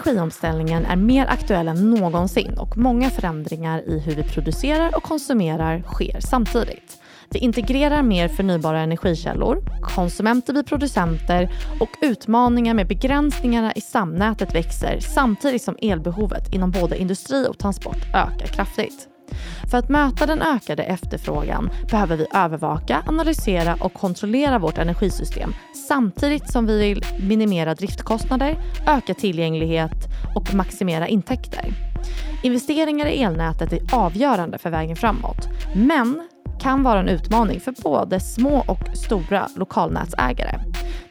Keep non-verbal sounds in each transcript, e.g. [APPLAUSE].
energiomställningen är mer aktuell än någonsin och många förändringar i hur vi producerar och konsumerar sker samtidigt. Vi integrerar mer förnybara energikällor, konsumenter blir producenter och utmaningar med begränsningarna i samnätet växer samtidigt som elbehovet inom både industri och transport ökar kraftigt. För att möta den ökade efterfrågan behöver vi övervaka, analysera och kontrollera vårt energisystem samtidigt som vi vill minimera driftkostnader, öka tillgänglighet och maximera intäkter. Investeringar i elnätet är avgörande för vägen framåt, men kan vara en utmaning för både små och stora lokalnätsägare.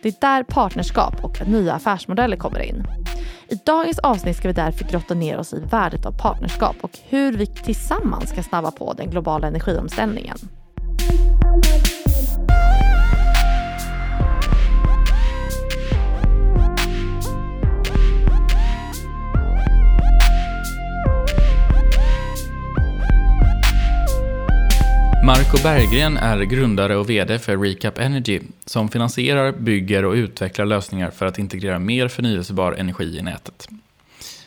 Det är där partnerskap och nya affärsmodeller kommer in. I dagens avsnitt ska vi därför grotta ner oss i värdet av partnerskap och hur vi tillsammans ska snabba på den globala energiomställningen. Marco Berggren är grundare och VD för Recap Energy som finansierar, bygger och utvecklar lösningar för att integrera mer förnyelsebar energi i nätet.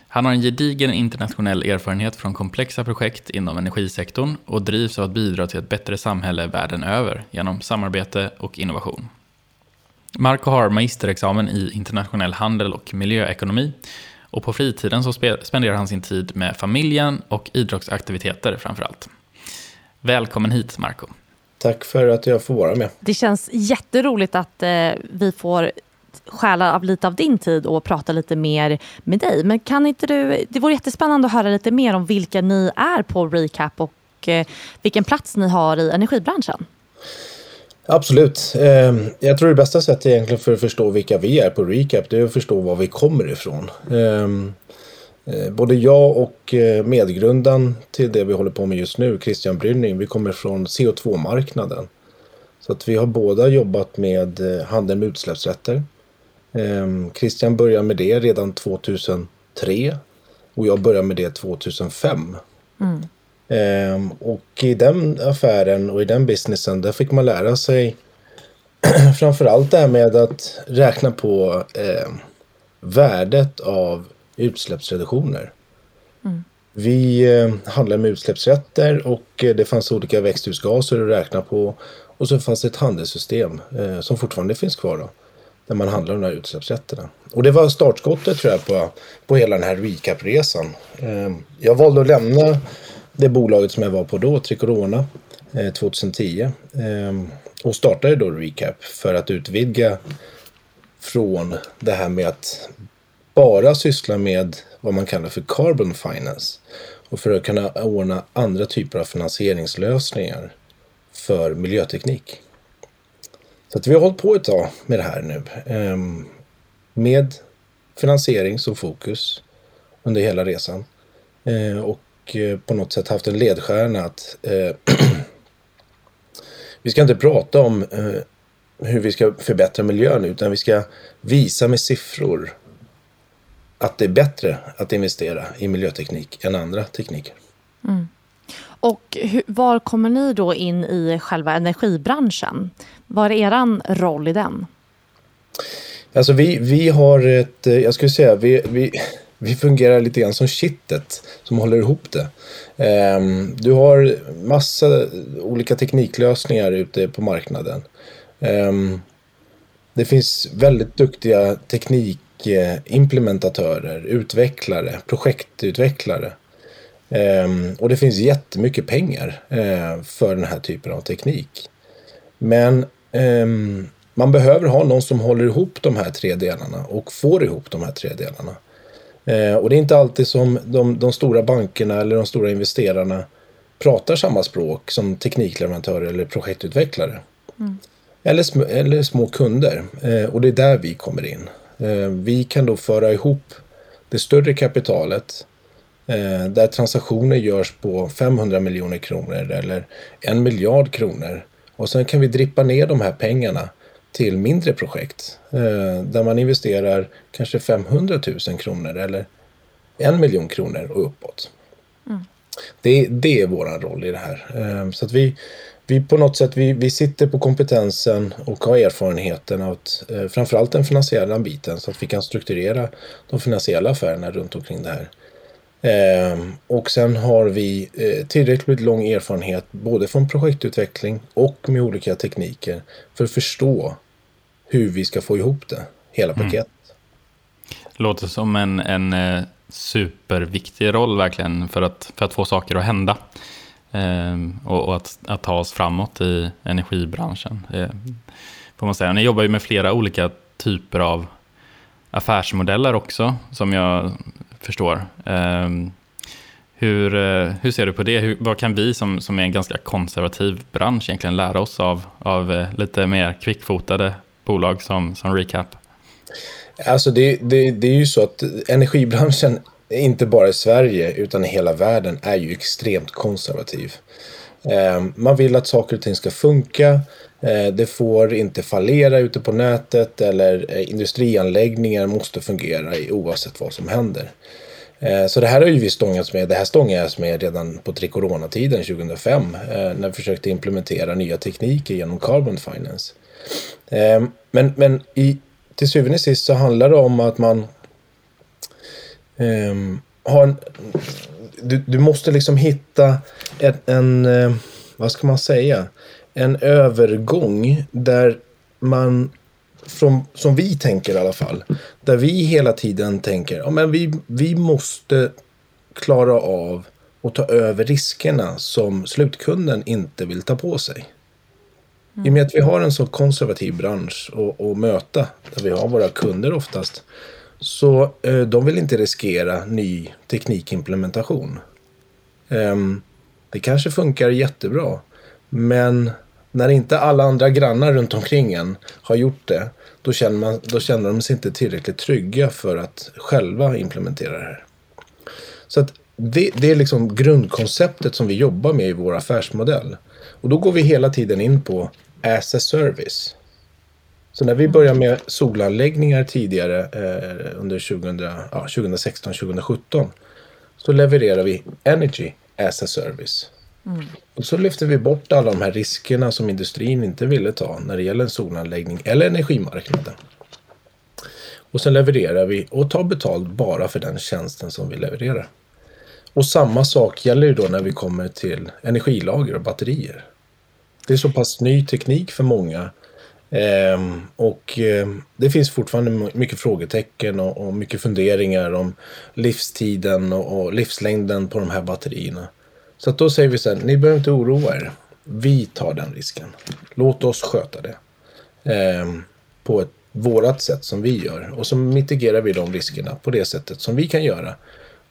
Han har en gedigen internationell erfarenhet från komplexa projekt inom energisektorn och drivs av att bidra till ett bättre samhälle världen över genom samarbete och innovation. Marco har magisterexamen i internationell handel och miljöekonomi och på fritiden så spenderar han sin tid med familjen och idrottsaktiviteter framför allt. Välkommen hit, Marco. Tack för att jag får vara med. Det känns jätteroligt att eh, vi får stjäla av lite av din tid och prata lite mer med dig. Men kan inte du, det vore jättespännande att höra lite mer om vilka ni är på Recap och eh, vilken plats ni har i energibranschen. Absolut. Ehm, jag tror det bästa sättet egentligen för att förstå vilka vi är på Recap det är att förstå var vi kommer ifrån. Ehm, Eh, både jag och eh, medgrundaren till det vi håller på med just nu, Christian Brynning, vi kommer från CO2-marknaden. Så att vi har båda jobbat med eh, handel med utsläppsrätter. Ehm, Christian började med det redan 2003 och jag började med det 2005. Mm. Ehm, och i den affären och i den businessen där fick man lära sig [CLEARS THROAT] framförallt det här med att räkna på eh, värdet av utsläppsreduktioner. Mm. Vi eh, handlade med utsläppsrätter och eh, det fanns olika växthusgaser att räkna på. Och så fanns det ett handelssystem eh, som fortfarande finns kvar då. Där man handlar de här utsläppsrätterna. Och det var startskottet tror jag på, på hela den här recap-resan. Jag valde att lämna det bolaget som jag var på då, Tricorona, 2010. Eh, eh, och startade då Recap för att utvidga från det här med att bara syssla med vad man kallar för carbon finance och för att kunna ordna andra typer av finansieringslösningar för miljöteknik. Så att vi har hållit på ett tag med det här nu. Ehm, med finansiering som fokus under hela resan. Eh, och eh, på något sätt haft en ledstjärna att eh, [CLEARS THROAT] vi ska inte prata om hur vi ska förbättra miljön utan vi ska visa med siffror att det är bättre att investera i miljöteknik än andra tekniker. Mm. Och hur, var kommer ni då in i själva energibranschen? Vad är er roll i den? Alltså vi, vi har ett, eh, jag skulle säga, vi, vi, vi fungerar lite grann som kittet som håller ihop det. Um, du har massa olika tekniklösningar ute på marknaden. Um, det finns väldigt duktiga teknik implementatörer, utvecklare, projektutvecklare. Um, och det finns jättemycket pengar uh, för den här typen av teknik. Men um, man behöver ha någon som håller ihop de här tre delarna och får ihop de här tre delarna. Uh, och det är inte alltid som de, de, stora bankerna eller de stora investerarna pratar samma språk som teknikleverantörer eller projektutvecklare. Mm. Eller, sm eller små kunder. Och det är där vi kommer in. Eh, vi kan då föra ihop det större kapitalet eh, där transaktioner görs på 500 miljoner kronor eller en miljard kronor. Och sen kan vi drippa ner de här pengarna till mindre projekt eh, där man investerar kanske 500 000 kronor eller en miljon kronor och uppåt. Mm. Det, det är vår roll i det här. Så att vi, vi på något sätt vi, vi sitter på kompetensen och har erfarenheten av att, eh, framförallt den finansiella biten så att vi kan strukturera de finansiella affärerna runt omkring det här. Eh, och sen har vi eh, tillräckligt lång erfarenhet både från projektutveckling och med olika tekniker för att förstå hur vi ska få ihop det, hela mm. paketet. Mm. Låter som en, en eh, superviktig roll verkligen för att, för att få saker att hända. Ehm, och, och att, att, ta oss framåt i energibranschen. Eh, får man säga. Ni jobbar ju med flera olika typer av affärsmodeller också, som jag förstår. Ehm, hur, eh, hur ser du på det? Hur, vad kan vi som, som är en ganska konservativ bransch egentligen lära oss av, av eh, lite mer kvickfotade bolag som, som Recap? Alltså det, det, det är ju så att energibranschen inte bara i Sverige utan i hela världen är ju extremt konservativ. Ehm, man vill att saker och ting ska funka. Ehm, det får inte fallera ute på nätet eller eh, industrianläggningar måste fungera oavsett vad som händer. Ehm, så det här har ju vi stångats med. Det här stångades med redan på tre-corona-tiden 2005 eh, när vi försökte implementera nya tekniker genom Carbon Finance. Men, men i, till syvende och sist så handlar det om att man um, ha en, du, du, måste liksom hitta en, en uh, vad ska man säga, en övergång där man som, som vi tänker i alla fall, där vi hela tiden tänker, ja men vi, vi måste klara av och ta över riskerna som slutkunden inte vill ta på sig. Mm. I och med att vi har en så konservativ bransch att möta, där vi har våra kunder oftast, så eh, de vill inte riskera ny teknikimplementation. Um, det kanske funkar jättebra. Men när inte alla andra grannar runt omkring en har gjort det. Då känner, man, då känner de sig inte tillräckligt trygga för att själva implementera det här. Så att det, det är liksom grundkonceptet som vi jobbar med i vår affärsmodell. Och då går vi hela tiden in på as a service. Så när vi började med solanläggningar tidigare eh, under 2000, ja, 2016-2017 så levererar vi Energy as a service. Mm. Och så lyfter vi bort alla de här riskerna som industrin inte ville ta när det gäller en solanläggning eller energimarknaden. Och sen levererar vi och tar betalt bara för den tjänsten som vi levererar. Och samma sak gäller ju då när vi kommer till energilager och batterier. Det är så pass ny teknik för många Ehm, och eh, det finns fortfarande mycket frågetecken och, och mycket funderingar om livstiden och, och, livslängden på de här batterierna. Så att då säger vi så här, ni behöver inte oroa er. Vi tar den risken. Låt oss sköta det. Ehm, på ett vårat sätt som vi gör. Och så mitigerar vi de riskerna på det sättet som vi kan göra.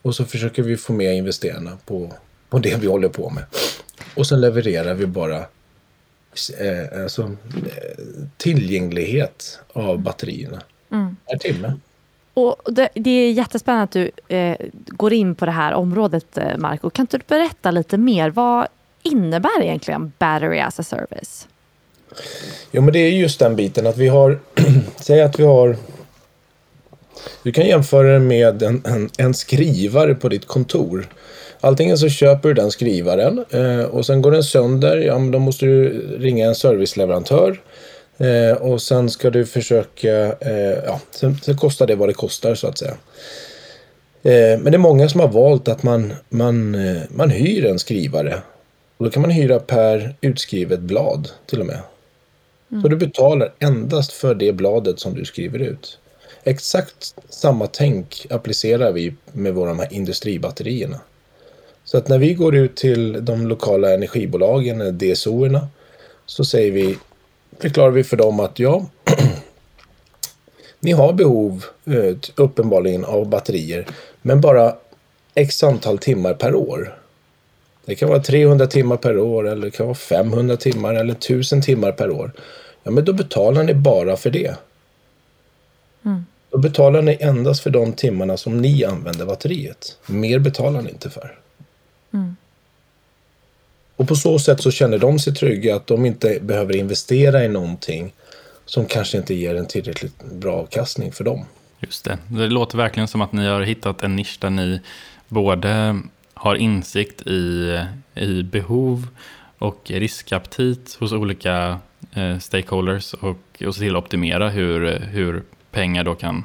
Och så försöker vi få med investerarna på, på det vi håller på med. Och sen levererar vi bara eh, alltså, eh, tillgänglighet av batterierna mm. per timme. Och det, det, är jättespännande att du eh, går in på det här området, eh, Marco. Kan du berätta lite mer? Vad innebär egentligen Battery as a Service? Jo, men det är just den biten att vi har, [CLEARS THROAT] säg att vi har du kan jämföra det med en, en, en, skrivare på ditt kontor Antingen så köper du den skrivaren eh, och sen går den sönder. Ja, men då måste du ringa en serviceleverantör. Eh, och sen ska du försöka, eh, ja, sen, sen, kostar det vad det kostar så att säga. Eh, men det är många som har valt att man, man, eh, man hyr en skrivare. Och då kan man hyra per utskrivet blad till och med. Mm. Så du betalar endast för det bladet som du skriver ut. Exakt samma tänk applicerar vi med våra här industribatterierna. Så att när vi går ut till de lokala energibolagen, DSO-erna, så säger vi, förklarar vi för dem att ja, [CLEARS THROAT] ni har behov eh, uppenbarligen av batterier, men bara x antal timmar per år. Det kan vara 300 timmar per år eller det kan vara 500 timmar eller 1000 timmar per år. Ja, men då betalar ni bara för det. Mm. Då betalar ni endast för de timmarna som ni använder batteriet. Mer betalar ni inte för. Mm. Och på så sätt så känner de sig trygga att de inte behöver investera i någonting som kanske inte ger en tillräckligt bra avkastning för dem. Just det. Det låter verkligen som att ni har hittat en nisch där ni både har insikt i, i behov och riskaptit hos olika eh, stakeholders och, och se till att optimera hur, hur pengar då kan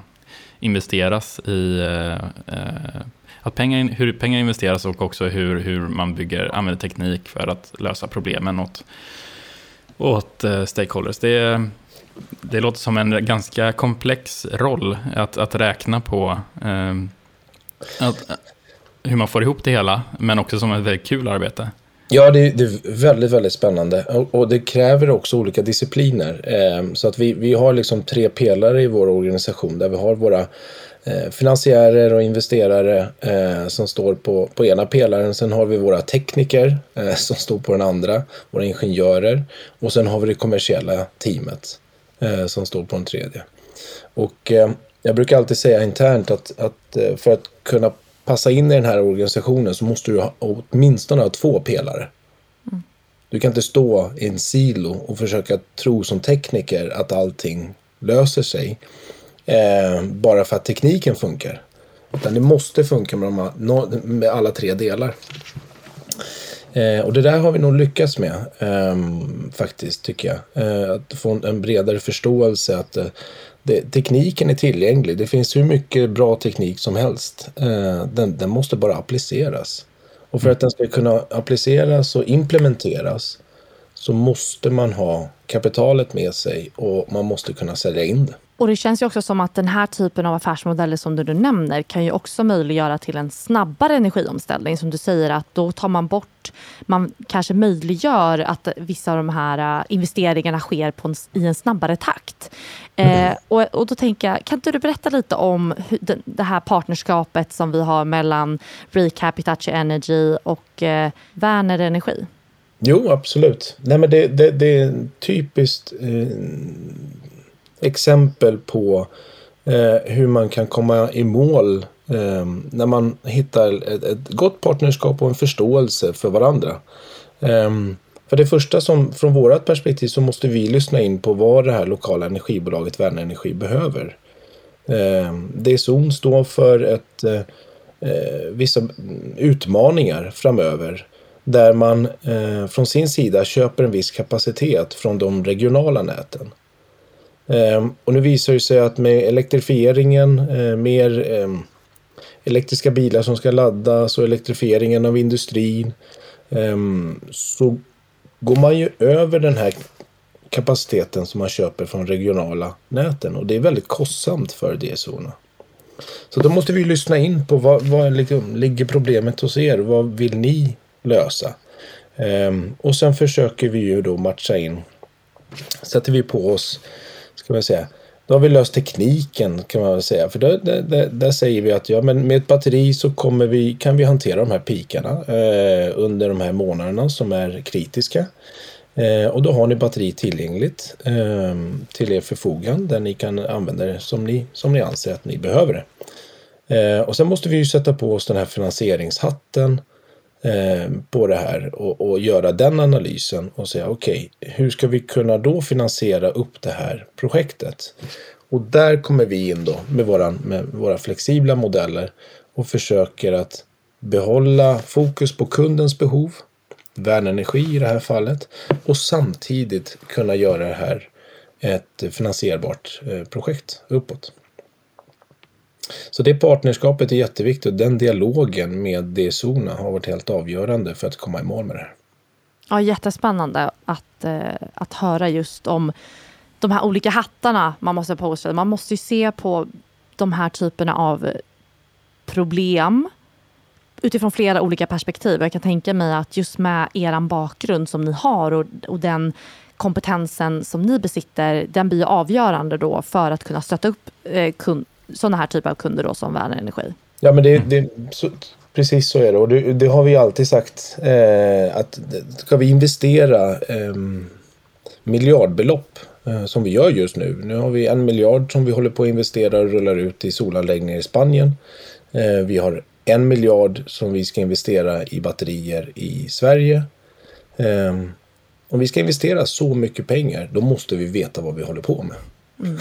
investeras i eh, eh, att pengar, hur pengar investeras och också hur, hur man bygger, använder teknik för att lösa problemen åt, åt eh, stakeholders. Det, det låter som en ganska komplex roll att, att räkna på eh, att, hur man får ihop det hela, men också som ett väldigt kul arbete. Ja, det, det, är väldigt, väldigt spännande. Och, och det kräver också olika discipliner. Eh, så att vi, vi har liksom tre pelare i vår organisation där vi har våra finansiärer och investerare eh, som står på, på ena pelaren. Sen har vi våra tekniker eh, som står på den andra, våra ingenjörer. Och sen har vi det kommersiella teamet eh, som står på den tredje. Och eh, jag brukar alltid säga internt att, att för att kunna passa in i den här organisationen så måste du ha, åtminstone ha två pelare. Mm. Du kan inte stå i en silo och försöka tro som tekniker att allting löser sig eh, bara för att tekniken funkar. Utan det måste funka med, de, med alla tre delar. Eh, och det där har vi nog lyckats med eh, faktiskt, tycker jag. Eh, att få en, bredare förståelse att eh, det, tekniken är tillgänglig. Det finns hur mycket bra teknik som helst. Eh, den, den, måste bara appliceras. Och för att den ska kunna appliceras och implementeras så måste man ha kapitalet med sig och man måste kunna sälja in det. Och det känns ju också som att den här typen av affärsmodeller som du nämner kan ju också möjliggöra till en snabbare energiomställning. Som du säger att då tar man bort, man kanske möjliggör att vissa av de här äh, investeringarna sker en, i en snabbare takt. Mm. Eh, och, och då tänker jag, kan inte du berätta lite om hur, det, det här partnerskapet som vi har mellan Recap, Hitachi Energy och eh, Werner Energi? Jo, absolut. Nej, men det, det, det är typiskt eh, exempel på eh, hur man kan komma i mål eh, när man hittar ett, ett, gott partnerskap och en förståelse för varandra. Eh, för det första som från vårt perspektiv så måste vi lyssna in på vad det här lokala energibolaget Värna Energi behöver. Eh, DSON står för ett, eh, eh vissa utmaningar framöver där man eh, från sin sida köper en viss kapacitet från de regionala näten. Eh, och nu visar det sig att med elektrifieringen, eh, mer ehm, elektriska bilar som ska laddas och elektrifieringen av industrin ehm, så går man ju över den här kapaciteten som man köper från regionala näten och det är väldigt kostsamt för DSO-erna. Så då måste vi lyssna in på vad, vad liksom, ligger problemet hos er? Vad vill ni lösa? Ehm, och sen försöker vi ju då matcha in. Sätter vi på oss ska man säga. Då har vi löst tekniken kan man väl säga. För där, där, där säger vi att ja, men med ett batteri så kommer vi, kan vi hantera de här pikarna eh, under de här månaderna som är kritiska. Eh, och då har ni batteri tillgängligt eh, till er förfogan där ni kan använda det som ni, som ni anser att ni behöver det. Eh, och sen måste vi ju sätta på oss den här finansieringshatten Eh, på det här och, och, göra den analysen och säga okej, okay, hur ska vi kunna då finansiera upp det här projektet? Och där kommer vi in då med, våran, med våra flexibla modeller och försöker att behålla fokus på kundens behov, värnenergi i det här fallet, och samtidigt kunna göra det här ett finansierbart eh, projekt uppåt. Så det partnerskapet är jätteviktigt. och Den dialogen med DSO har varit helt avgörande för att komma i mål med det här. Ja, jättespännande att, eh, att höra just om de här olika hattarna man måste på sig. Man måste ju se på de här typerna av problem utifrån flera olika perspektiv. Jag kan tänka mig att just med er bakgrund som ni har och, och den kompetensen som ni besitter, den blir avgörande då för att kunna stötta upp eh, kund, sådana här typer av kunder då som Värner Energi. Ja, men det, det så, precis så är det. Och det, det har vi alltid sagt eh, att ska vi investera eh, miljardbelopp eh, som vi gör just nu. Nu har vi en miljard som vi håller på att investera och rullar ut i solanläggningar i Spanien. Eh, vi har en miljard som vi ska investera i batterier i Sverige. Ehm, om vi ska investera så mycket pengar, då måste vi veta vad vi håller på med. Mm.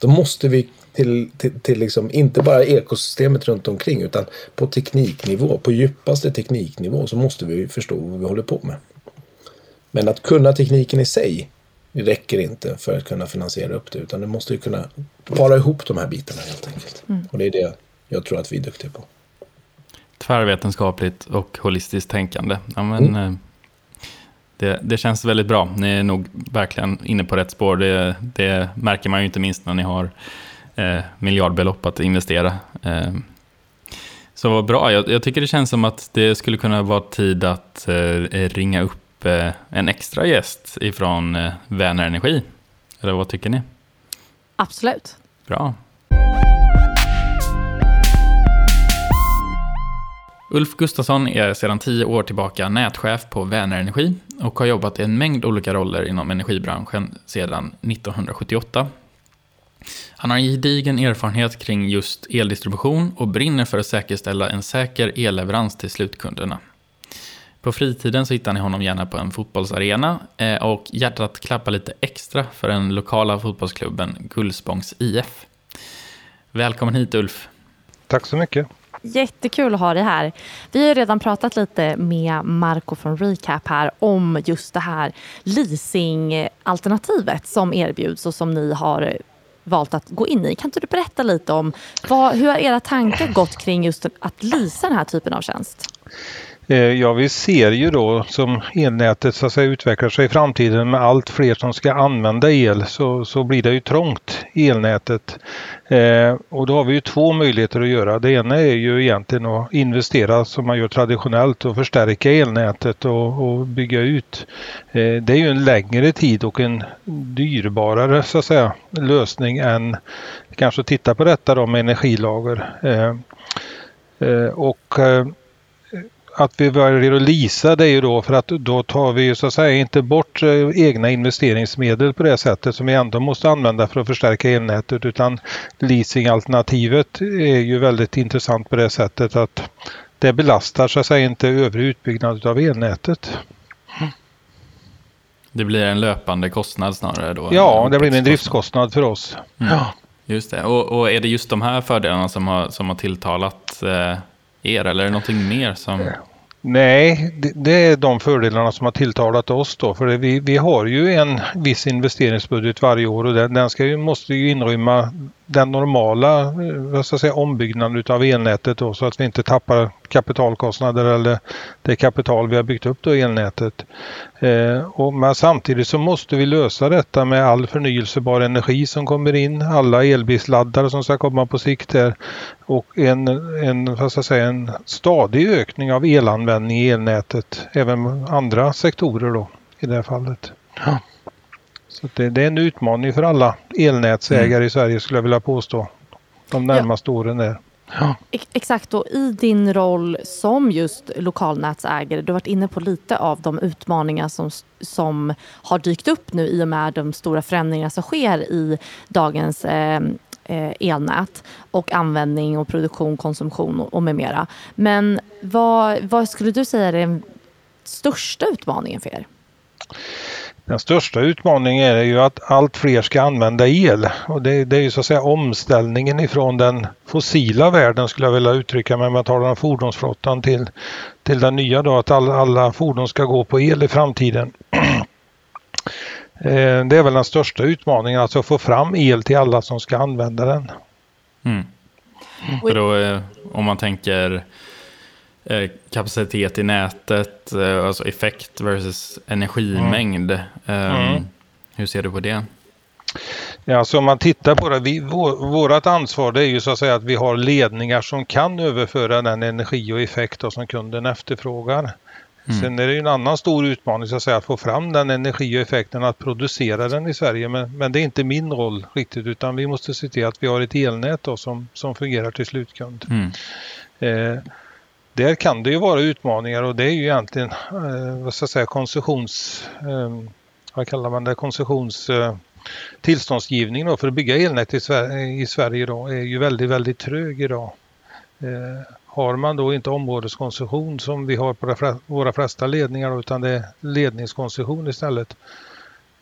Då måste vi till, till, till liksom, inte bara ekosystemet runt omkring utan på tekniknivå, på djupaste tekniknivå så måste vi förstå vad vi håller på med. Men att kunna tekniken i sig räcker inte för att kunna finansiera upp det. Utan du måste ju kunna para ihop de här bitarna helt enkelt. Mm. Och det är det jag tror att vi är duktiga på. Tvärvetenskapligt och holistiskt tänkande. Ja, men, mm. Eh, det, det, känns väldigt bra. Ni är nog verkligen inne på rätt spår. Det, det märker man ju inte minst när ni har eh, miljardbelopp att investera. Eh, så vad bra. Jag, jag, tycker det känns som att det skulle kunna vara tid att eh, ringa upp eh, en extra gäst ifrån eh, Vänner Energi. Eller vad tycker ni? Absolut. Bra. Ulf Gustafsson är sedan tio år tillbaka nätchef på Vänerenergi och har jobbat i en mängd olika roller inom energibranschen sedan 1978. Han har en gedigen erfarenhet kring just eldistribution och brinner för att säkerställa en säker elleverans till slutkunderna. På fritiden så hittar ni honom gärna på en fotbollsarena eh, och hjärtat klappar lite extra för den lokala fotbollsklubben Gullspångs IF. Välkommen hit Ulf. Tack så mycket. Jättekul att ha dig här. Vi har redan pratat lite med Marco från Recap här om just det här leasingalternativet som erbjuds och som ni har valt att gå in i. Kan inte du berätta lite om vad, hur har era tankar gått kring just att lysa den här typen av tjänst? Eh, ja, vi ser ju då som elnätet så att säga, utvecklar sig i framtiden med allt fler som ska använda el så, så blir det ju trångt i elnätet. Eh, och då har vi ju två möjligheter att göra. Det ena är ju egentligen att investera som man gör traditionellt och förstärka elnätet och, och bygga ut. Eh, det är ju en längre tid och en dyrbarare så att säga, lösning än kanske titta på detta då med energilager. Eh, eh och eh, att vi väljer att leasa det är ju då för att då tar vi så att säga inte bort eh, egna investeringsmedel på det sättet som vi ändå måste använda för att förstärka elnätet utan leasingalternativet är ju väldigt intressant på det sättet att det belastar så att säga inte övrig utbyggnad av elnätet. Det blir en löpande kostnad snarare då? Ja, det blir en driftskostnad för oss. Mm. Ja. Just det. Och, och, är det just de här fördelarna som har, som har tilltalat eh, er eller är det någonting mer som... Nej, det, är de fördelarna som har tilltalat oss då. För vi, vi har ju en viss investeringsbudget varje år och den, den ska ju, måste ju inrymma den normala eh, vad ska jag säga, ombyggnaden utav elnätet då, så att vi inte tappar kapitalkostnader eller det kapital vi har byggt upp då i elnätet. Eh, och, men samtidigt så måste vi lösa detta med all förnyelsebar energi som kommer in, alla elbilsladdare som ska komma på sikt här och en, en, vad ska jag säga, en stadig ökning av elanvändning i elnätet, även andra sektorer då i det här fallet. Ja. Så det, det, är en utmaning för alla elnätsägare mm. i Sverige skulle jag vilja påstå. De närmaste ja. åren där. Ja. Exakt, och i din roll som just lokalnätsägare, du har varit inne på lite av de utmaningar som, som har dykt upp nu i och med de stora förändringar som sker i dagens eh, eh elnät och användning och produktion, konsumtion och, och med mera. Men vad, vad skulle du säga är den största utmaningen för er? Den största utmaningen är ju att allt fler ska använda el och det, det är ju så att säga omställningen ifrån den fossila världen skulle jag vilja uttrycka mig, man talar om fordonsflottan till, till den nya då att alla, alla fordon ska gå på el i framtiden. [CLEARS THROAT] Eh, det är väl den största utmaningen, alltså att få fram el till alla som ska använda den. Mm. Och då, eh, om man tänker Eh, kapacitet i nätet, eh, alltså effekt versus energimängd. Mm. Mm. Hur ser du på det? Ja, så om man tittar på det, vi, vår, vårt ansvar det är ju så att säga att vi har ledningar som kan överföra den energi och effekt som kunden efterfrågar. Mm. Sen är det ju en annan stor utmaning så att, säga, att få fram den energi och effekten att producera den i Sverige. Men, men det är inte min roll riktigt utan vi måste se till att vi har ett elnät då, som, som fungerar till slutkund. Mm. Eh, där kan det ju vara utmaningar och det är ju egentligen eh, vad ska jag säga, koncessions... Eh, vad kallar man det? Koncessions... Eh, tillståndsgivning då för att bygga elnät i, Sverige, i Sverige idag är ju väldigt, väldigt trög idag. Eh, har man då inte områdeskoncession som vi har på våra flesta ledningar då, utan det är ledningskoncession istället.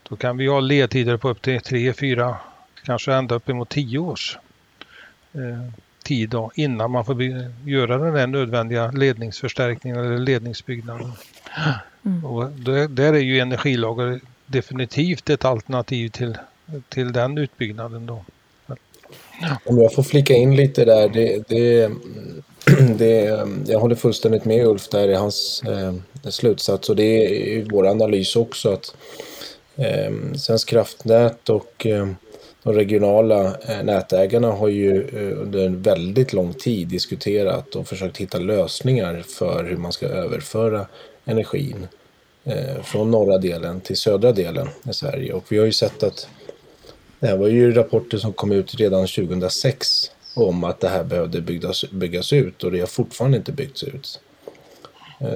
Då kan vi ha ledtider på upp till 3, 4, kanske ända uppemot 10 års. Eh, tid då, innan man får göra den där nödvändiga ledningsförstärkningen eller ledningsbyggnaden. Mm. Och det, där är ju energilager definitivt ett alternativ till, till den utbyggnaden. Då. Om jag får flika in lite där. Det, det, [CLEARS THROAT] det, jag håller fullständigt med Ulf där i hans eh, slutsats och det är vår analys också att eh, Svensk kraftnät och eh, de regionala eh, nätägarna har ju eh, under en väldigt lång tid diskuterat och försökt hitta lösningar för hur man ska överföra energin eh, från norra delen till södra delen i Sverige. Och vi har ju sett att det här var ju rapporter som kom ut redan 2006 om att det här behövde byggas, byggas ut och det har fortfarande inte byggts ut.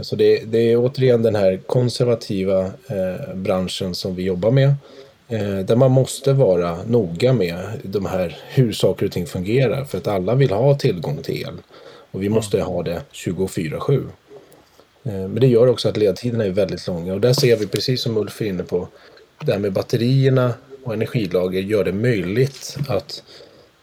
Så det, det är återigen den här konservativa branschen som vi jobbar med. Eh, där man måste vara noga med de här, hur saker och ting fungerar. För att alla vill ha tillgång till el. Och vi måste ha det 24-7. Eh, men det gör också att ledtiderna är väldigt långa. Och där ser vi, precis som Ulf är inne på, det här med batterierna och energilager gör det möjligt att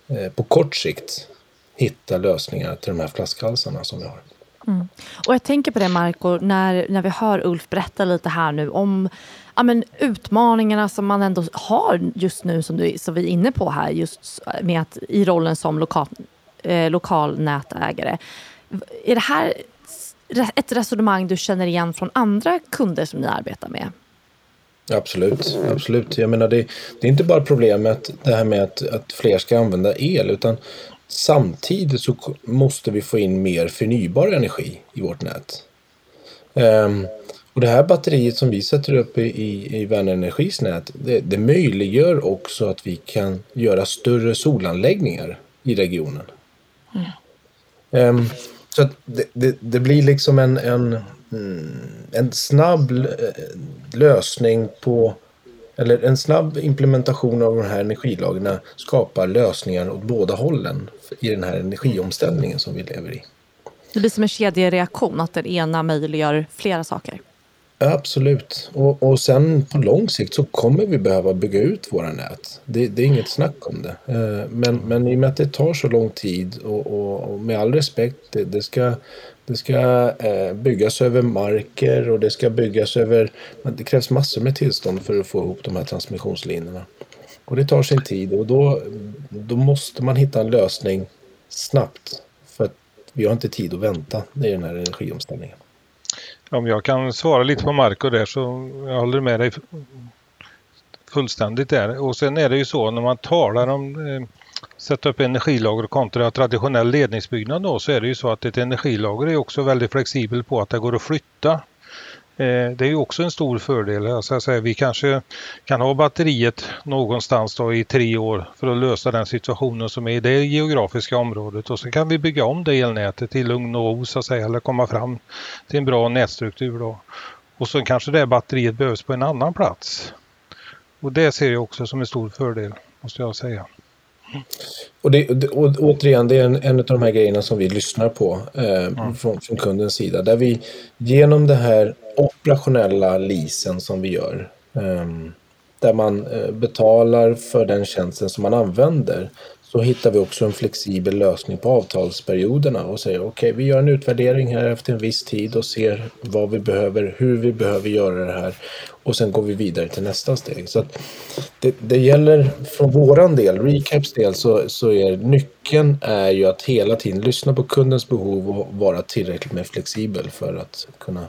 eh, på kort sikt hitta lösningar till de här flaskhalsarna som vi har. Mm. Och jag tänker på det Marco, när, när vi hör Ulf berätta lite här nu om ja, men, utmaningarna som man ändå har just nu som, du, som vi är inne på här just med att, i rollen som lokal, eh, lokal nätägare. Är det här ett resonemang du känner igen från andra kunder som ni arbetar med? Absolut, absolut. Jag menar det, det är inte bara problemet det här med att, att fler ska använda el utan samtidigt så måste vi få in mer förnybar energi i vårt nät. Um, och det här batteriet som vi sätter upp i, i Vänerenergis nät, det, det möjliggör också att vi kan göra större solanläggningar i regionen. Mm. Um, så det, det, det, blir liksom en, en, mm, en snabb eh, lösning på eller en snabb implementation av de här energilagren skapar lösningar åt båda hållen i den här energiomställningen som vi lever i. Det blir som en kedjereaktion, att den ena möjliggör flera saker. Absolut. Och, och sen på lång sikt så kommer vi behöva bygga ut våra nät. Det, det är inget snack om det. Eh, men, men i och med att det tar så lång tid och, och, och med all respekt, det, det ska, det ska eh, byggas över marker och det ska byggas över... Det krävs massor med tillstånd för att få ihop de här transmissionslinjerna. Och det tar sin tid och då, då måste man hitta en lösning snabbt. För att vi har inte tid att vänta i den här energiomställningen. Om jag kan svara lite på Marco där så jag håller med dig fullständigt där. Och sen är det ju så när man talar om eh, sätta upp energilager kontra traditionell ledningsbyggnad då så är det ju så att ett energilager är också väldigt flexibelt på att det går att flytta Eh, det är ju också en stor fördel. Alltså, säga, vi kanske kan ha batteriet någonstans då i tre år för att lösa den situationen som är i det geografiska området och så kan vi bygga om det elnätet i lugn och ro så att säga, eller komma fram till en bra nätstruktur. Då. Och så kanske det batteriet behövs på en annan plats. Och det ser jag också som en stor fördel, måste jag säga. Och, det, och återigen, det är en, en av de här grejerna som vi lyssnar på eh, mm. från, från, kundens sida. Där vi genom det här operationella leasen som vi gör, eh, där man eh, betalar för den tjänsten som man använder, så hittar vi också en flexibel lösning på avtalsperioderna och säger okej, okay, vi gör en utvärdering här efter en viss tid och ser vad vi behöver, hur vi behöver göra det här och sen går vi vidare till nästa steg. Så det, det, gäller från våran del, Recaps del, så, så är nyckeln är ju att hela tiden lyssna på kundens behov och vara tillräckligt med flexibel för att kunna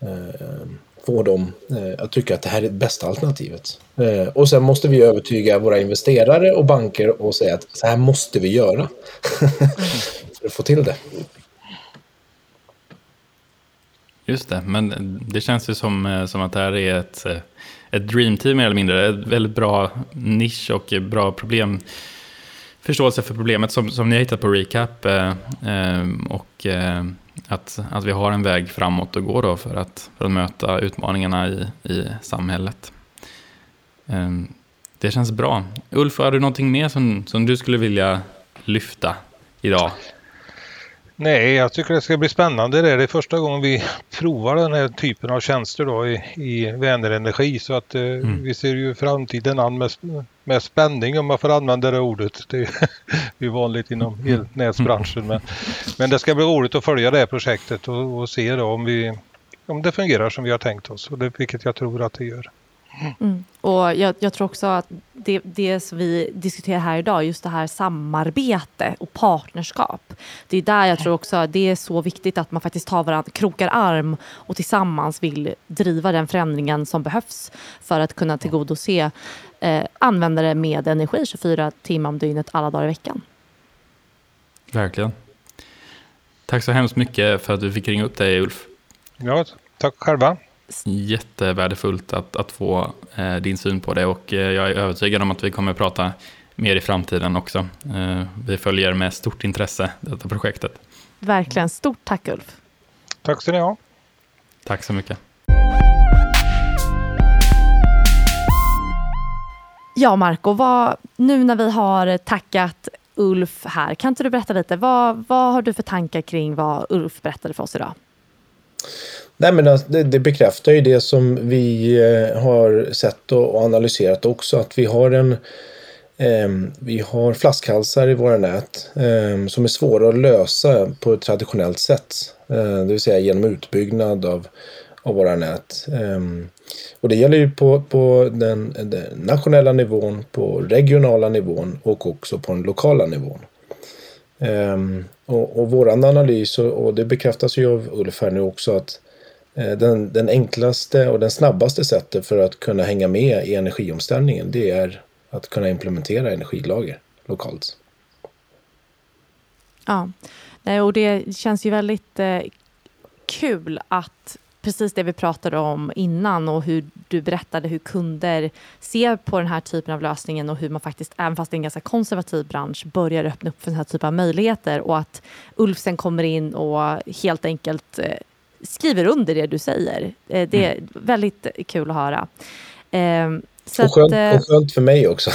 eh, få dem eh, att tycka att det här är det bästa alternativet. Eh, och sen måste vi övertyga våra investerare och banker och säga att så här måste vi göra [LAUGHS] för att få till det. Just det, men det känns ju som, eh, som att det här är ett, eh, ett dreamteam mer eller mindre. Ett väldigt bra nisch och bra problem förståelse för problemet som, som ni har hittat på Recap. Eh, eh, och eh, att, att vi har en väg framåt att gå då för att, för att möta utmaningarna i, i samhället. Eh, det känns bra. Ulf, har du någonting mer som, som du skulle vilja lyfta idag? Nej, jag tycker det ska bli spännande. Det är första gången vi provar den här typen av tjänster då i, i Vänerenergi. Så att eh, mm. vi ser ju framtiden an med, med spänning om man får använda det ordet. Det är [LAUGHS] ju vanligt inom mm. elnätsbranschen. Men, men det ska bli roligt att följa det här projektet och, och se då om vi om det fungerar som vi har tänkt oss, och det, vilket jag tror att det gör. Mm. Och jag, jag, tror också att det, det som vi diskuterar här idag, just det här samarbete och partnerskap. Det är där jag tror också att det är så viktigt att man faktiskt tar varandra, krokar arm och tillsammans vill driva den förändringen som behövs för att kunna tillgodose eh, användare med energi 24 timmar om dygnet alla dagar i veckan. Verkligen. Tack så hemskt mycket för att du fick ringa upp dig Ulf. Ja, tack själva. Jättevärdefullt att, att få eh, din syn på det och eh, jag är övertygad om att vi kommer att prata mer i framtiden också. Eh, vi följer med stort intresse detta projektet. Verkligen. Stort tack Ulf. Tack ska ni ha. Tack så mycket. Ja, Marco, vad, nu när vi har tackat Ulf här, kan inte du berätta lite, vad, vad har du för tankar kring vad Ulf berättade för oss idag? Nej, men alltså, det, det bekräftar ju det som vi eh, har sett och analyserat också, att vi har en ehm, vi har flaskhalsar i våra nät ehm, som är svåra att lösa på ett traditionellt sätt. Eh, det vill säga genom utbyggnad av, av våra nät. Ehm, och det gäller ju på, på den, den, nationella nivån, på regionala nivån och också på den lokala nivån. Um, och, och våran analys, och, och, det bekräftas ju av Ulf här nu också, att uh, den, den enklaste och den snabbaste sättet för att kunna hänga med i energiomställningen, det är att kunna implementera energilager lokalt. Ja, och det känns ju väldigt eh, kul att precis det vi pratade om innan och hur du berättade hur kunder ser på den här typen av lösningen och hur man faktiskt, även fast det är en ganska konservativ bransch, börjar öppna upp för den här typen av möjligheter och att Ulf sen kommer in och helt enkelt eh, skriver under det du säger. Eh, det är mm. väldigt kul att höra. Ehm, så och, skönt, att, och skönt för mig också.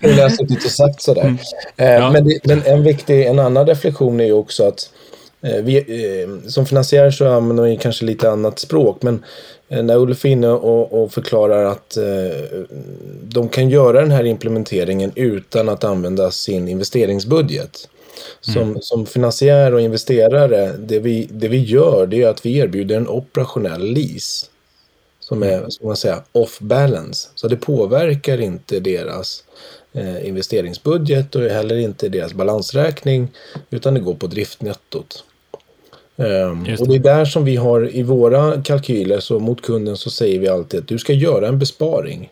Jag har suttit och sagt sådär. Mm. Eh, ja. Men, det, men en viktig, en annan reflektion är ju också att Eh, vi, eh, som finansiär så använder vi kanske lite annat språk men eh, när Ulf är inne och, och, förklarar att de kan göra den här implementeringen utan att använda sin investeringsbudget. Som, mm. som finansiär och investerare, det vi, det vi gör det är att vi erbjuder en operationell lease. Som är, som man säger, off balance. Så det påverkar inte deras eh, investeringsbudget och heller inte deras balansräkning. Utan det går på driftnettot. Um, det. Och det är där som vi har i våra kalkyler så mot kunden så säger vi alltid att du ska göra en besparing.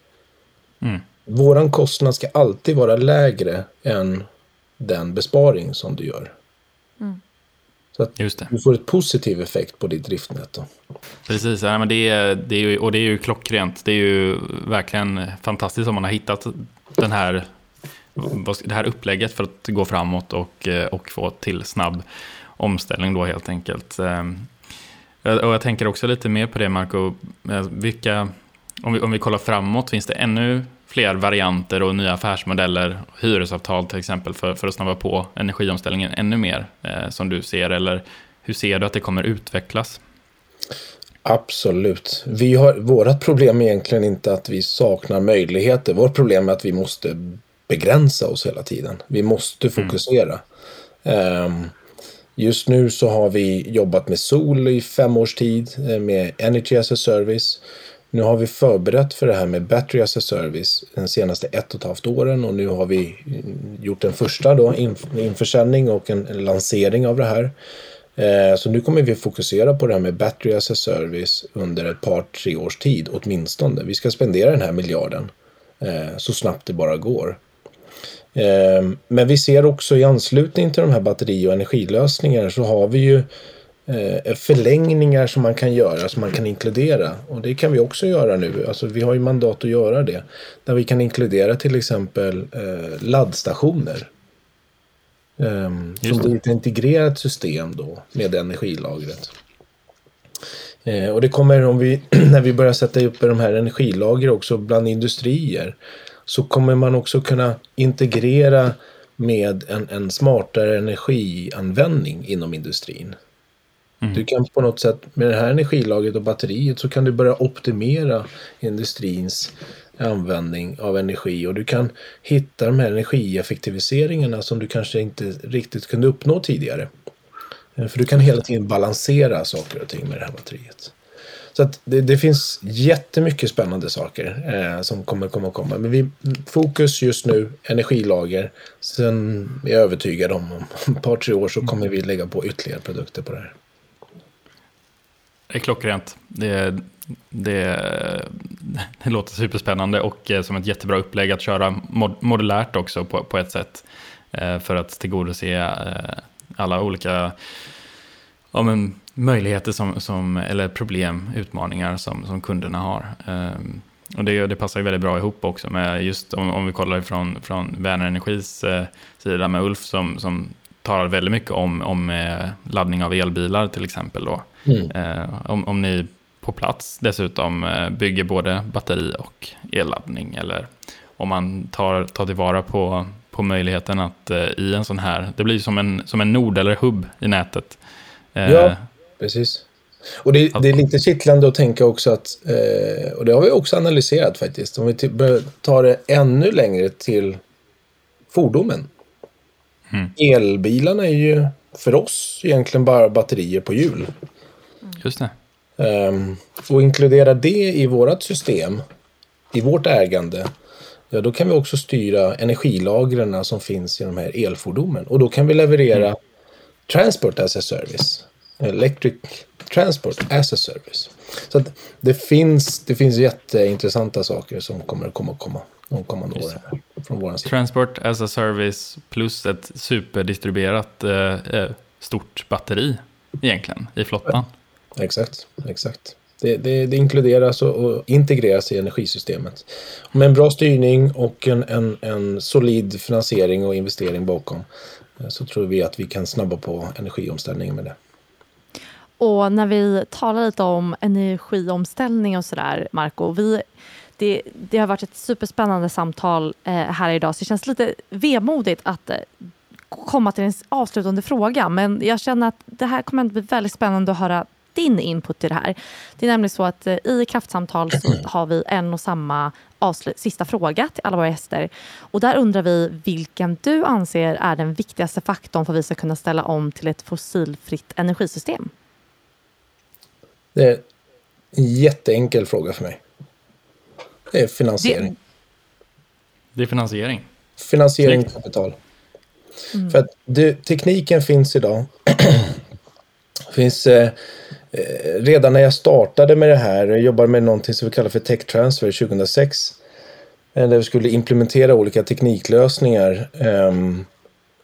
Mm. Våran kostnad ska alltid vara lägre än den besparing som du gör. Mm. Så att du får ett positiv effekt på ditt driftnetto. Precis, ja, men det är, det är ju, och det är ju klockrent. Det är ju verkligen fantastiskt om man har hittat den här, det här upplägget för att gå framåt och, och få till snabb omställning då helt enkelt. Ehm, och jag tänker också lite mer på det Marco, eh, vilka, om vi, om vi kollar framåt, finns det ännu fler varianter och nya affärsmodeller, hyresavtal till exempel, för, för att snabba på energiomställningen ännu mer eh, som du ser? Eller hur ser du att det kommer utvecklas? Absolut. Vi har, vårat problem är egentligen inte att vi saknar möjligheter. Vårt problem är att vi måste begränsa oss hela tiden. Vi måste fokusera. Mm. Um, Just nu så har vi jobbat med sol i fem års tid eh, med Energy as a Service. Nu har vi förberett för det här med Battery as a Service de senaste ett och ett halvt åren och nu har vi mm, gjort en första då, införsäljning och en, lansering av det här. Eh, så nu kommer vi fokusera på det här med Battery as a Service under ett par, tre års tid åtminstone. Vi ska spendera den här miljarden eh, så snabbt det bara går. Ehm, men vi ser också i anslutning till de här batteri och energilösningarna så har vi ju eh, förlängningar som man kan göra, som man kan inkludera. Och det kan vi också göra nu. Alltså vi har ju mandat att göra det. Där vi kan inkludera till exempel eh, laddstationer. Um, som blir ett integrerat system då med energilagret. Eh, och det kommer om vi, [CLEARS THROAT] när vi börjar sätta upp de här energilager också bland industrier så kommer man också kunna integrera med en, en smartare energianvändning inom industrin. Mm. Du kan på något sätt med det här energilagret och batteriet så kan du börja optimera industrins användning av energi och du kan hitta de här energieffektiviseringarna som du kanske inte riktigt kunde uppnå tidigare. Eh, för du kan hela tiden balansera saker och ting med det här batteriet. Så att det, det finns jättemycket spännande saker eh, som kommer komma komma. Men vi, fokus just nu, energilager. Sen är jag övertygad om om ett par, tre år så kommer vi lägga på ytterligare produkter på det här. Det är klockrent. Det, det, det låter superspännande och eh, som ett jättebra upplägg att köra mod, modulärt också på, på ett sätt. Eh, för att tillgodose eh, alla olika ja, men, möjligheter som, som, eller problem, utmaningar som, som kunderna har. Um, och det, det passar ju väldigt bra ihop också med just om, om vi kollar från, från Värner Energis eh, sida med Ulf som, som talar väldigt mycket om, om eh, laddning av elbilar till exempel. Då. Mm. Eh, om, om ni på plats dessutom eh, bygger både batteri och elladdning eller om man tar, tar tillvara på, på möjligheten att eh, i en sån här, det blir som en, som en nod eller hubb i nätet, ja, precis. Och det, det, är lite kittlande att tänka också att, eh, och det har vi också analyserat faktiskt, om vi tar det ännu längre till fordonen. Mm. Elbilarna är ju för oss egentligen bara batterier på hjul. Just det. Um, och inkludera det i vårt system, i vårt ägande, ja då kan vi också styra energilagren som finns i de här elfordonen. Och då kan vi leverera mm. Transport as a service. Electric Transport as a Service. Så att det, finns, det finns jätteintressanta saker som kommer att komma, komma de kommande åren. Från vår sida. Transport as a Service plus ett superdistribuerat eh, eh, stort batteri egentligen i flottan. Ja, exakt, exakt. Det, det, det inkluderas och, integreras i energisystemet. Med en bra styrning och en, en, en solid finansiering och investering bakom Eh, så tror vi att vi kan snabba på energiomställningen med det. Och när vi talar lite om energiomställning och sådär, Marco, vi, det, det, har varit ett superspännande samtal eh, här idag, så det känns lite vemodigt att eh, komma till en avslutande fråga. Men jag känner att det här kommer att bli väldigt spännande att höra din input i det här. Det är nämligen så att eh, i kraftsamtal så [CLEARS THROAT] har vi en och samma sista fråga till alla våra gäster. Och där undrar vi vilken du anser är den viktigaste faktorn för att vi ska kunna ställa om till ett fossilfritt energisystem. Det är en jätteenkel fråga för mig. Det är finansiering. Det, det är finansiering? Finansiering och kapital. Mm. För att det, tekniken finns idag. [CLEARS THROAT] finns eh, Eh, redan när jag startade med det här, jag jobbade med någonting som vi kallar för tech transfer 2006. Eh, där vi skulle implementera olika tekniklösningar. um,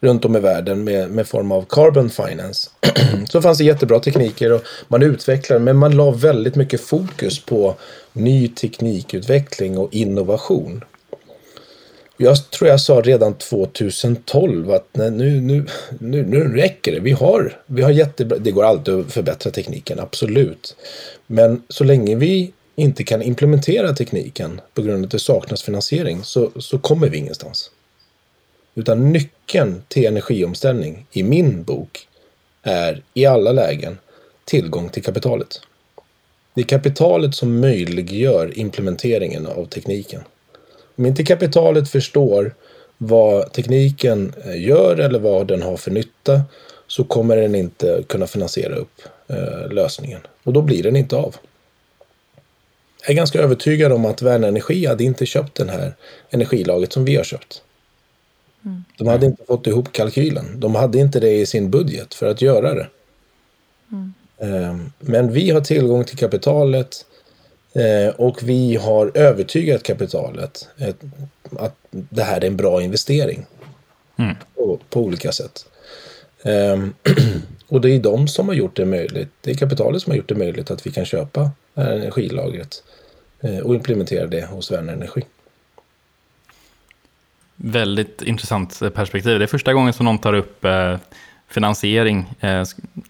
runt om i världen med, med form av carbon finance. [CLEARS THROAT] så fanns det jättebra tekniker och man utvecklade men man la väldigt mycket fokus på ny teknikutveckling och innovation. Jag tror jag sa redan 2012 att nej, nu, nu, nu, nu räcker det. Vi har, vi har jättebra, det går alltid att förbättra tekniken, absolut. Men så länge vi inte kan implementera tekniken på grund av att det saknas finansiering så, så kommer vi ingenstans. Utan nyckeln till energiomställning i min bok är i alla lägen tillgång till kapitalet. Det är kapitalet som möjliggör implementeringen av tekniken. Om inte kapitalet förstår vad tekniken eh, gör eller vad den har för nytta så kommer den inte kunna finansiera upp eh, lösningen. Och då blir den inte av. Jag är ganska övertygad om att Värna Energi hade inte köpt den här energilaget som vi har köpt. Mm. De hade inte fått ihop kalkylen. De hade inte det i sin budget för att göra det. Mm. Ehm, men vi har tillgång till kapitalet och vi har övertygat kapitalet att det här är en bra investering. Mm. På, på, olika sätt. Ehm, [CLEARS THROAT] och det är de som har gjort det möjligt. Det är kapitalet som har gjort det möjligt att vi kan köpa det här energilagret eh, och implementera det hos Värner Energi. Väldigt intressant perspektiv. Det är första gången som någon tar upp eh, finansiering, eh,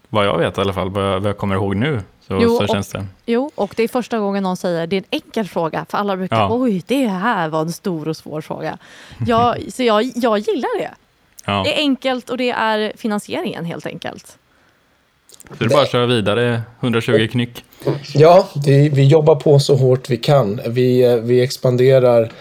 vad jag vet i alla fall, vad jag kommer ihåg nu. Så, jo, så känns det. Jo, och det är första gången någon säger det är en enkel fråga, för alla brukar, ja. oj, det här var en stor och svår fråga. Jag, [LAUGHS] så jag, jag gillar det. Ja. Det är enkelt och det är finansieringen helt enkelt. Så det är bara att köra vidare, 120 knyck. Ja, vi, vi jobbar på så hårt vi kan. Vi, vi expanderar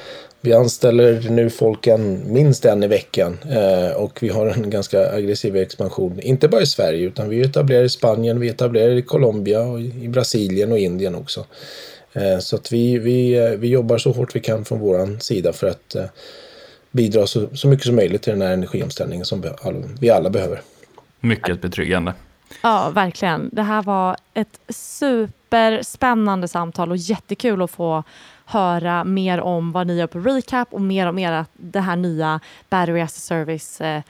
Vi anställer nu folk en, minst en i veckan eh, och vi har en ganska aggressiv expansion. Inte bara i Sverige utan vi etablerar i Spanien, vi etablerar i Colombia och i Brasilien och Indien också. Eh, så att vi, vi, eh, vi jobbar så hårt vi kan från vår sida för att eh, bidra så, så mycket som möjligt till den här energiomställningen som vi alla behöver. Mycket betryggande. Ja, verkligen. Det här var ett superspännande samtal och jättekul att få höra mer om vad ni gör på Recap och mer om era, det här nya Battery as a Service eh,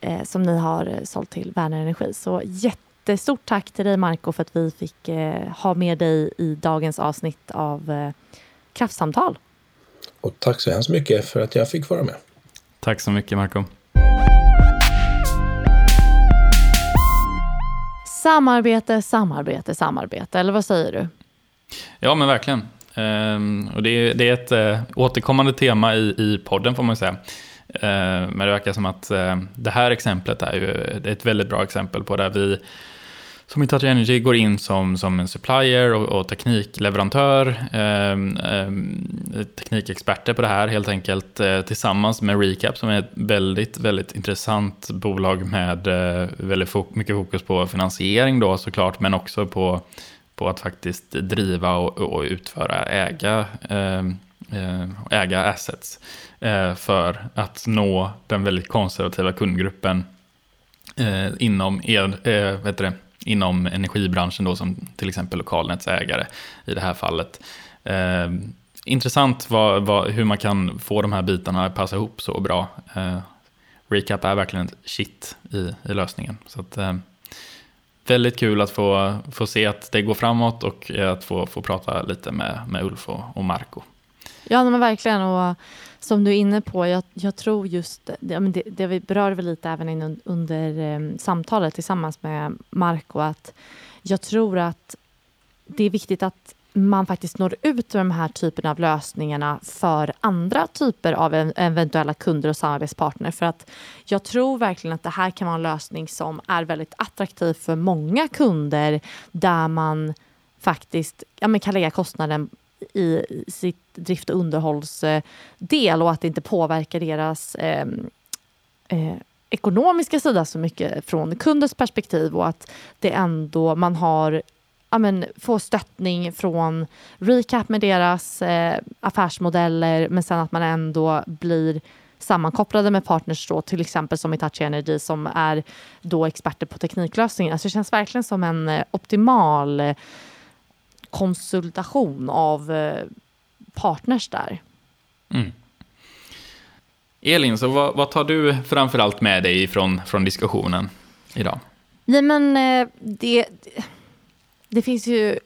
eh, som ni har eh, sålt till Värner Energi. Så jättestort tack till dig Marco för att vi fick eh, ha med dig i dagens avsnitt av eh, Kraftsamtal. Och tack så hemskt mycket för att jag fick vara med. Tack så mycket Marco. Samarbete, samarbete, samarbete. Eller vad säger du? Ja, men verkligen. Ehm, och det, är, det är ett eh, återkommande tema i, i podden får man säga. Ehm, men det verkar som att eh, det här exemplet är ju ett väldigt bra exempel på där vi som Hitachi Energy går in som, som en supplier och, och teknikleverantör, eh, eh, teknikexperter på det här helt enkelt, eh, tillsammans med Recap som är ett väldigt, väldigt intressant bolag med eh, väldigt fok mycket fokus på finansiering då såklart, men också på, på att faktiskt driva och, och utföra, äga, ehm, eh, äga assets eh, för att nå den väldigt konservativa kundgruppen eh, inom el, eh, vet det, inom energibranschen då, som till exempel lokalnätsägare i det här fallet. Eh, intressant vad, vad, hur man kan få de här bitarna att passa ihop så bra. Eh, Recap är verkligen ett shit i, i lösningen. Så att, eh, väldigt kul att få, få se att det går framåt och eh, att få, få prata lite med, med Ulf och, och Marco. Ja, men verkligen. Och eh, som du är inne på, jag, jag tror just, det, det, det vi berörde lite även in, under ehm, samtalet tillsammans med Marco, att jag tror att det är viktigt att man faktiskt når ut med de här typerna av lösningarna för andra typer av eventuella kunder och samarbetspartner. För att jag tror verkligen att det här kan vara en lösning som är väldigt attraktiv för många kunder där man faktiskt ja, men kan lägga kostnaden i sitt drift och underhållsdel och att det inte påverkar deras eh, eh, ekonomiska sida så mycket från kundens perspektiv och att det ändå man har ja, men, får stöttning från Recap med deras eh, affärsmodeller men sen att man ändå blir sammankopplade med partners då, till exempel som Itachi Energy som är då experter på tekniklösningar. Så det känns verkligen som en eh, optimal eh, konsultation av eh, partners där. Mm. Elin, så vad, vad, tar du framförallt med dig från, från diskussionen idag? Nej, men eh, det, det finns ju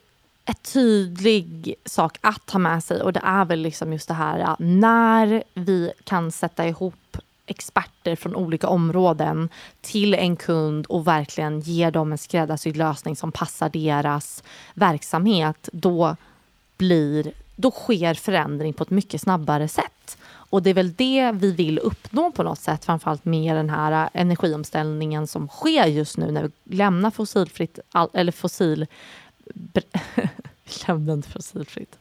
en tydlig sak att ta med sig och det är väl liksom just det här när vi kan sätta ihop experter från olika områden till en kund och verkligen ge dem en skräddarsydd lösning som passar deras verksamhet, då, blir, då sker förändring på ett mycket snabbare sätt. Och det är väl det vi vill uppnå på något sätt, framförallt med den här äh, energiomställningen som sker just nu när vi lämnar fossilfritt, eller fossil... [LAUGHS] lämnar inte fossilfritt.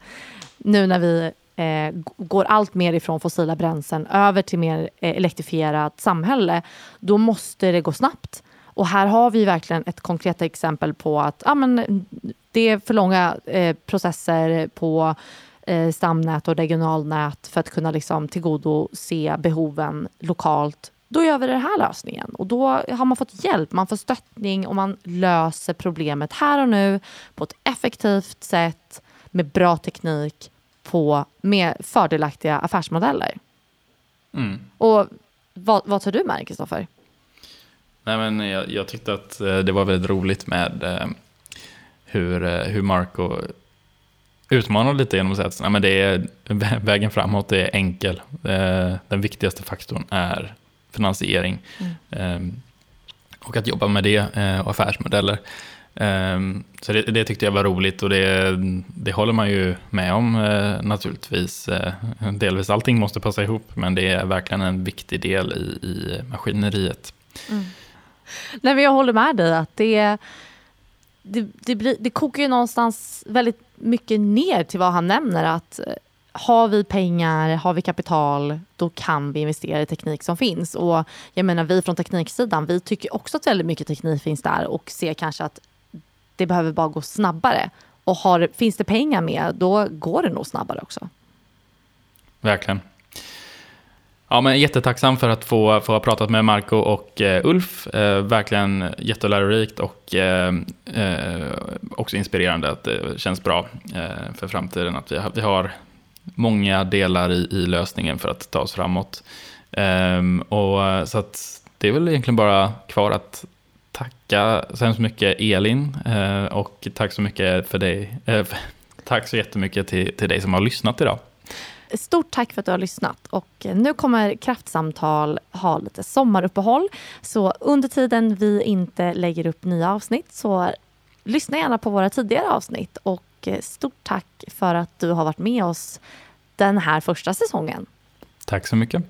Nu när vi eh, går allt mer ifrån fossila bränslen över till mer eh, elektrifierat samhälle, då måste det gå snabbt. Och här har vi verkligen ett konkret exempel på att ah, men det är för långa eh, processer på eh, stamnät och regionalnät för att kunna liksom tillgodose behoven lokalt då gör vi den här lösningen. Och då har man fått hjälp, man får stöttning och man löser problemet här och nu på ett effektivt sätt med bra teknik på med fördelaktiga affärsmodeller. Mm. Och vad, vad tar du med Kristoffer? Nej, men jag, jag, tyckte att eh, det var väldigt roligt med eh, hur, hur Marco utmanade lite genom att säga att nej, men det är, vägen framåt är enkel. Den viktigaste faktorn är finansiering. Mm. Och att jobba med det och affärsmodeller. Ehm, så det, det, tyckte jag var roligt och det, det håller man ju med om eh, naturligtvis. Eh, delvis allting måste passa ihop men det är verkligen en viktig del i, i maskineriet. Mm. Nej, men jag håller med dig att det, det, det, blir, det kokar ju någonstans väldigt mycket ner till vad han nämner att eh, har vi pengar, har vi kapital, då kan vi investera i teknik som finns. Och jag menar, vi från tekniksidan, vi tycker också att väldigt mycket teknik finns där och ser kanske att det behöver bara gå snabbare. Och har, finns det pengar med, då går det nog snabbare också. Verkligen. Ja, men jättetacksam för att få, få ha pratat med Marco och eh, Ulf. Eh, verkligen jättelärorikt och eh, eh också inspirerande. att Det känns bra eh, för framtiden att vi har, vi har många delar i, i lösningen för att ta oss framåt. Ehm, och, eh, så att det är väl egentligen bara kvar att tacka så hemskt mycket Elin eh, och tack så mycket för dig. Eh, [LAUGHS] tack så jättemycket till, till dig som har lyssnat idag. Stort tack för att du har lyssnat. Och nu kommer Kraftsamtal ha lite sommaruppehåll. Så under tiden vi inte lägger upp nya avsnitt så lyssna gärna på våra tidigare avsnitt. Och stort tack för att du har varit med oss den här första säsongen. Tack så mycket.